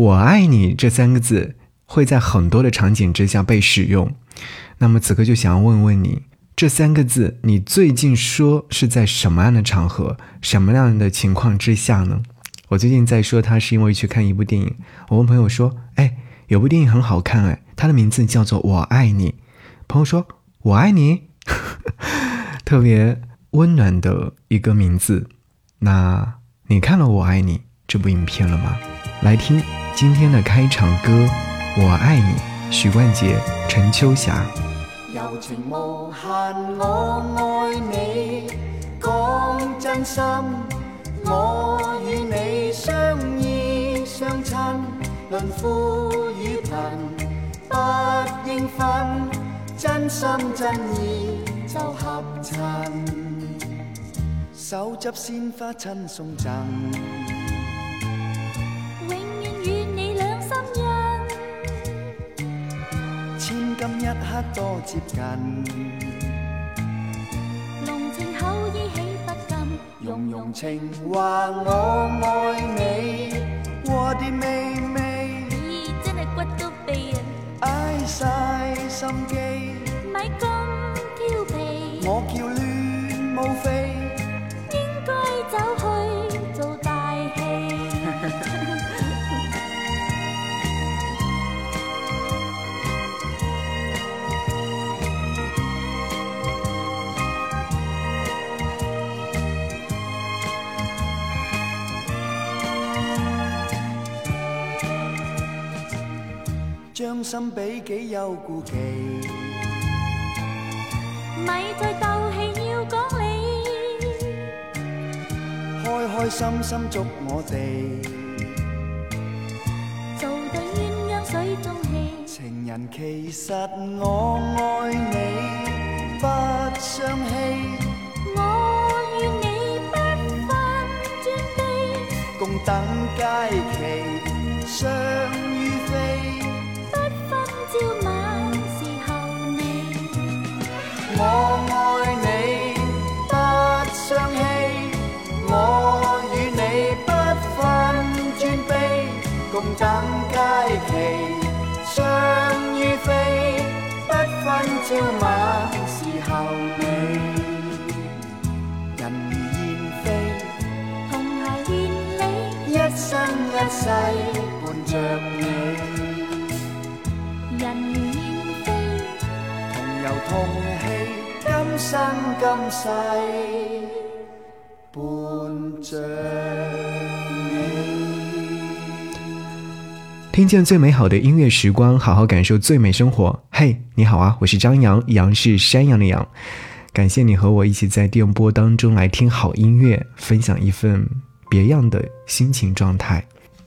我爱你”这三个字会在很多的场景之下被使用。那么此刻就想要问问你，这三个字你最近说是在什么样的场合、什么样的情况之下呢？我最近在说它是因为去看一部电影，我问朋友说：“哎，有部电影很好看哎，它的名字叫做《我爱你》。”朋友说：“我爱你。”特别温暖的一个名字。那你看了《我爱你》这部影片了吗？来听今天的开场歌《我愛你》，許冠傑、陳秋霞。柔情無限，我愛你，講真心，我與你相依相親，論富與貧，不應分，真心真意就合襯。手執鮮花親送贈，千金一刻多接近，浓情厚意喜不禁，融融情话我爱你，我的妹妹，咦真系骨都痹啊！愛晒心機，咪咁將心比己有顧忌，咪再斗气要讲理。开开心心祝我哋。做对鸳鸯水中戏。情人其实我爱你不相欺，我与你不分尊卑，共等佳期相與非，分朝晚時候你。人如燕飞，同偕連理，一生一世伴着你。人如燕飞，同游同戲，今生今世伴着。听见最美好的音乐时光，好好感受最美生活。嘿，你好啊，我是张扬，杨是山羊的羊。感谢你和我一起在电波当中来听好音乐，分享一份别样的心情状态。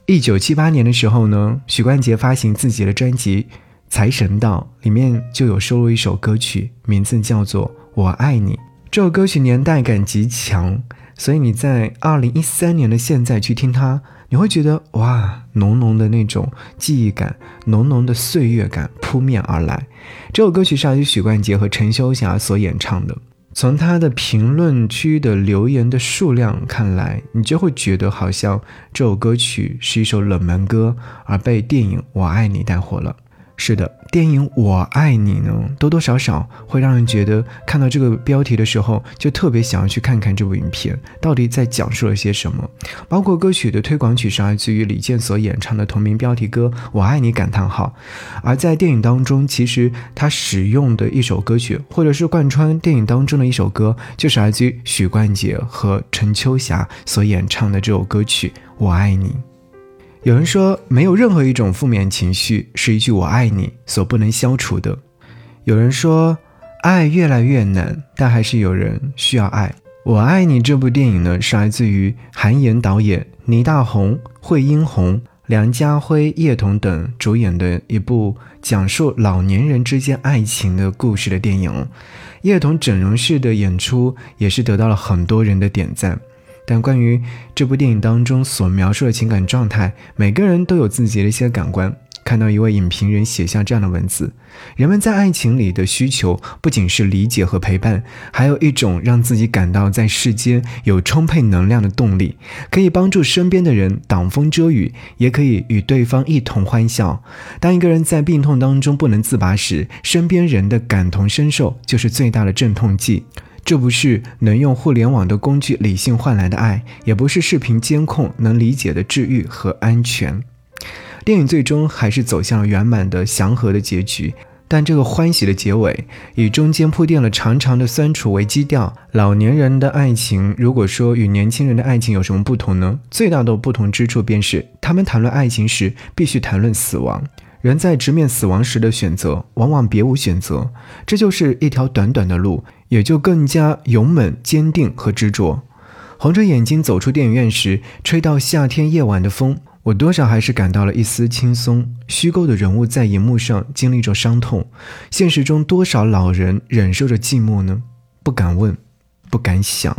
一九七八年的时候呢，许冠杰发行自己的专辑《财神到》，里面就有收录一首歌曲，名字叫做《我爱你》。这首歌曲年代感极强。所以你在二零一三年的现在去听它，你会觉得哇，浓浓的那种记忆感，浓浓的岁月感扑面而来。这首歌曲是由许冠杰和陈修霞所演唱的。从他的评论区的留言的数量看来，你就会觉得好像这首歌曲是一首冷门歌，而被电影《我爱你》带火了。是的，电影《我爱你》呢，多多少少会让人觉得看到这个标题的时候，就特别想要去看看这部影片到底在讲述了些什么。包括歌曲的推广曲是来自于李健所演唱的同名标题歌《我爱你》感叹号，而在电影当中，其实他使用的一首歌曲，或者是贯穿电影当中的一首歌，就是来自于许冠杰和陈秋霞所演唱的这首歌曲《我爱你》。有人说，没有任何一种负面情绪是一句“我爱你”所不能消除的。有人说，爱越来越难，但还是有人需要爱。《我爱你》这部电影呢，是来自于韩延导演、倪大红、惠英红、梁家辉、叶童等主演的一部讲述老年人之间爱情的故事的电影。叶童整容式的演出也是得到了很多人的点赞。但关于这部电影当中所描述的情感状态，每个人都有自己的一些感官。看到一位影评人写下这样的文字：人们在爱情里的需求不仅是理解和陪伴，还有一种让自己感到在世间有充沛能量的动力，可以帮助身边的人挡风遮雨，也可以与对方一同欢笑。当一个人在病痛当中不能自拔时，身边人的感同身受就是最大的镇痛剂。这不是能用互联网的工具理性换来的爱，也不是视频监控能理解的治愈和安全。电影最终还是走向了圆满的祥和的结局，但这个欢喜的结尾以中间铺垫了长长的酸楚为基调。老年人的爱情，如果说与年轻人的爱情有什么不同呢？最大的不同之处便是他们谈论爱情时必须谈论死亡。人在直面死亡时的选择，往往别无选择，这就是一条短短的路，也就更加勇猛、坚定和执着。红着眼睛走出电影院时，吹到夏天夜晚的风，我多少还是感到了一丝轻松。虚构的人物在荧幕上经历着伤痛，现实中多少老人忍受着寂寞呢？不敢问，不敢想。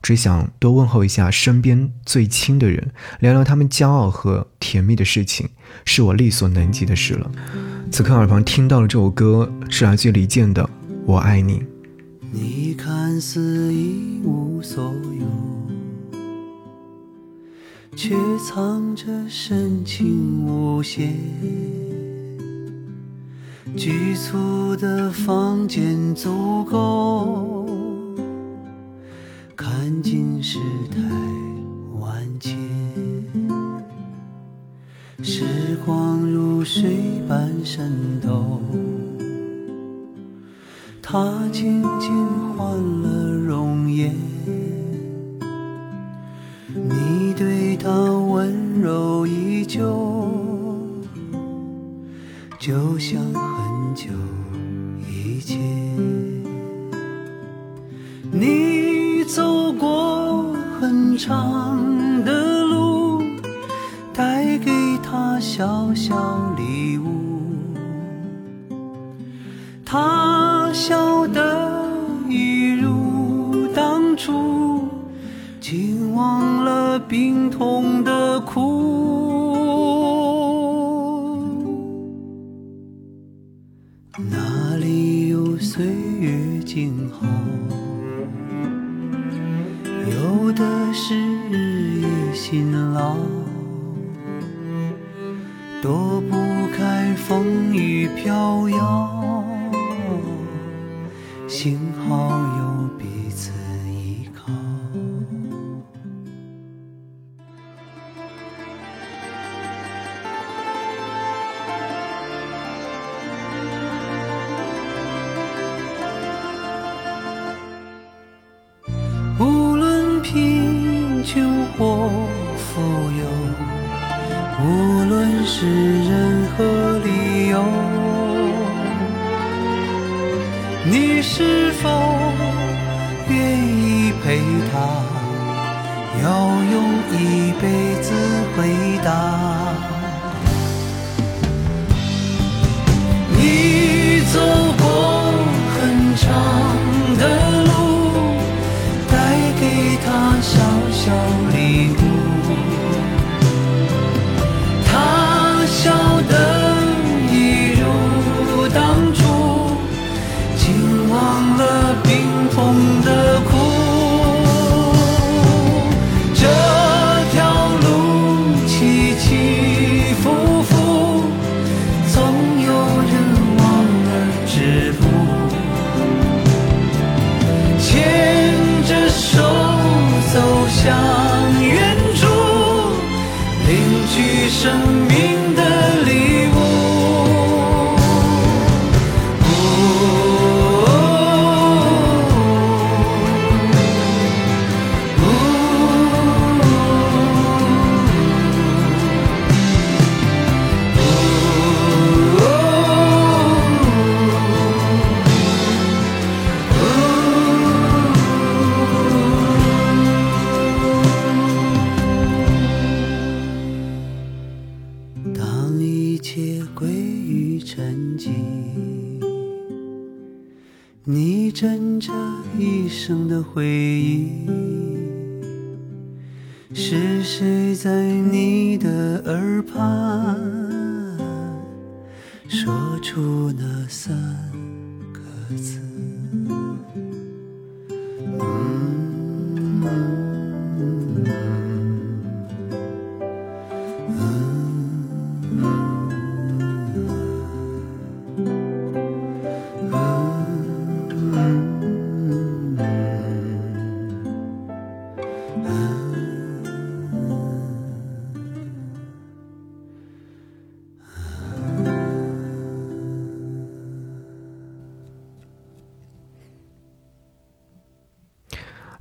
只想多问候一下身边最亲的人，聊聊他们骄傲和甜蜜的事情，是我力所能及的事了。此刻耳旁听到了这首歌，是来自李健的《我爱你》。你看似一无所有，却藏着深情无限。局促的房间足够。看尽世态万千，时光如水般渗透，它渐渐换了容颜。你对他温柔依旧，就像很久以前。你。走过很长小小礼物。他笑得一如当初，竟忘了病痛一辈子回答？个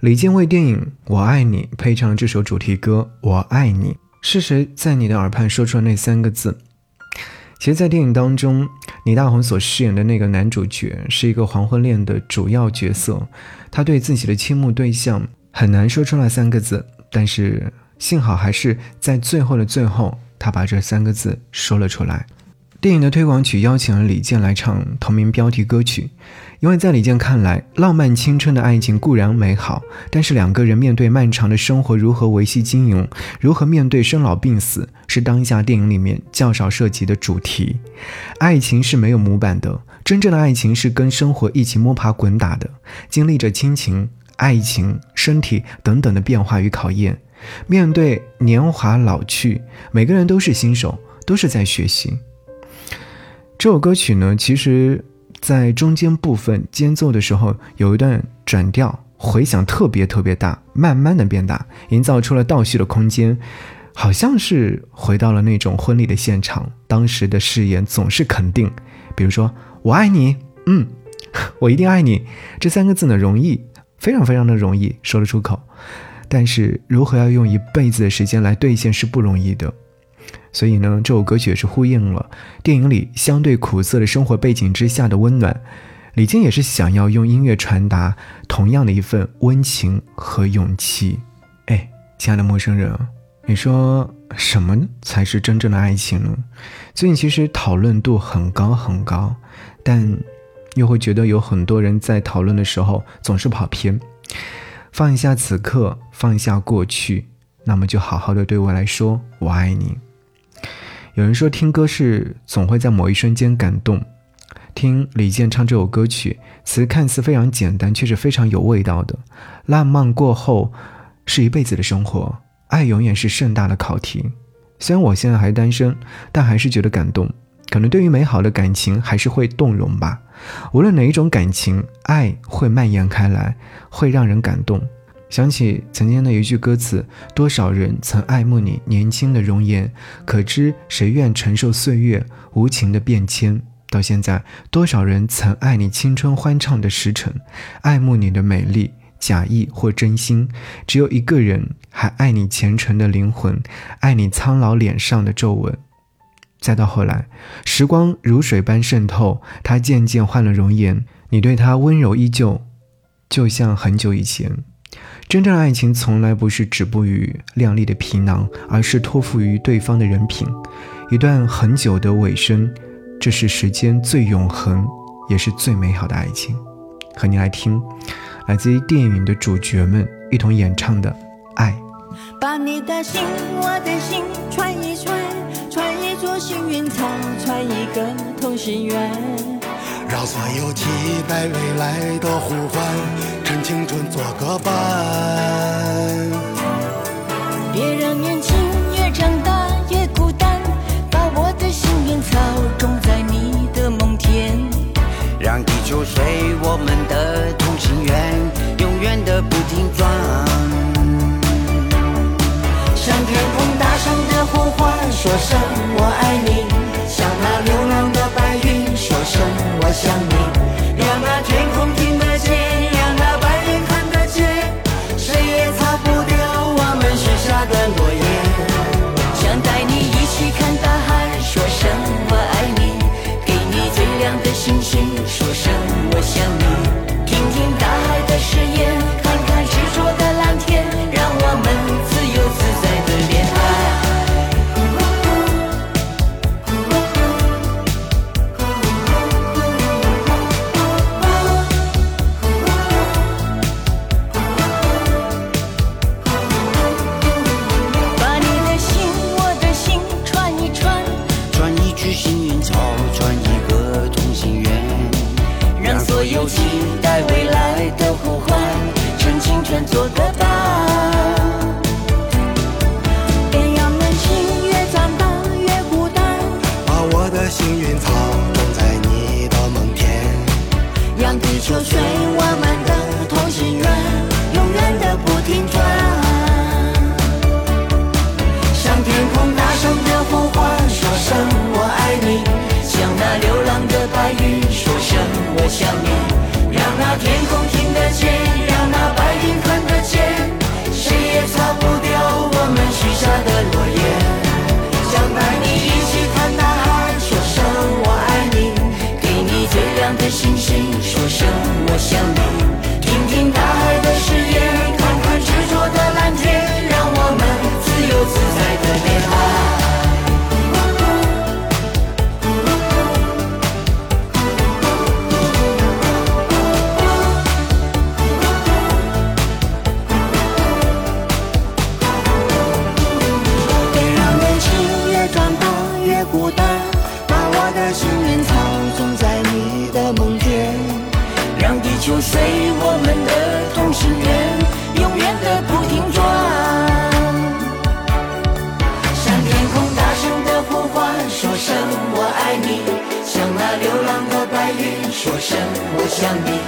李健为电影《我爱你》配唱了这首主题歌《我爱你》，是谁在你的耳畔说出了那三个字？其实，在电影当中，倪大红所饰演的那个男主角是一个黄昏恋的主要角色，他对自己的倾慕对象很难说出那三个字，但是幸好还是在最后的最后，他把这三个字说了出来。电影的推广曲邀请了李健来唱同名标题歌曲，因为在李健看来，浪漫青春的爱情固然美好，但是两个人面对漫长的生活如何维系经营，如何面对生老病死，是当下电影里面较少涉及的主题。爱情是没有模板的，真正的爱情是跟生活一起摸爬滚打的，经历着亲情、爱情、身体等等的变化与考验。面对年华老去，每个人都是新手，都是在学习。这首歌曲呢，其实，在中间部分间奏的时候，有一段转调，回响特别特别大，慢慢的变大，营造出了倒叙的空间，好像是回到了那种婚礼的现场。当时的誓言总是肯定，比如说“我爱你”，嗯，我一定爱你，这三个字呢，容易，非常非常的容易说得出口，但是如何要用一辈子的时间来兑现是不容易的。所以呢，这首歌曲也是呼应了电影里相对苦涩的生活背景之下的温暖。李健也是想要用音乐传达同样的一份温情和勇气。哎，亲爱的陌生人，你说什么才是真正的爱情呢？最近其实讨论度很高很高，但又会觉得有很多人在讨论的时候总是跑偏。放一下此刻，放一下过去，那么就好好的对未来说“我爱你”。有人说，听歌是总会在某一瞬间感动。听李健唱这首歌曲，词看似非常简单，却是非常有味道的。浪漫过后，是一辈子的生活，爱永远是盛大的考题。虽然我现在还单身，但还是觉得感动。可能对于美好的感情，还是会动容吧。无论哪一种感情，爱会蔓延开来，会让人感动。想起曾经的一句歌词：“多少人曾爱慕你年轻的容颜，可知谁愿承受岁月无情的变迁？”到现在，多少人曾爱你青春欢畅的时辰，爱慕你的美丽，假意或真心，只有一个人还爱你虔诚的灵魂，爱你苍老脸上的皱纹。再到后来，时光如水般渗透，他渐渐换了容颜，你对他温柔依旧，就像很久以前。真正的爱情从来不是止步于靓丽的皮囊，而是托付于对方的人品。一段很久的尾声，这是时间最永恒，也是最美好的爱情。和你来听，来自于电影的主角们一同演唱的《爱》。把你的心，我的心串一串，串一座幸运草，串一个同心圆。让所有期待未来的呼唤，趁青春做个伴。星星，说声我想你。听听大海的誓言，看看执着的蓝天，让我们自由自在的恋爱。把你的心，我的心串一串，串一株幸运草，串一个。所有期待未来的呼唤，趁青春做个伴。别让人情越长大越孤单，把我的幸运草种在你的梦田。让地球随我们的同心圆，永远的不停转。向天空大声的呼唤，说声我爱你；向那流浪的白云说声我想你。让向那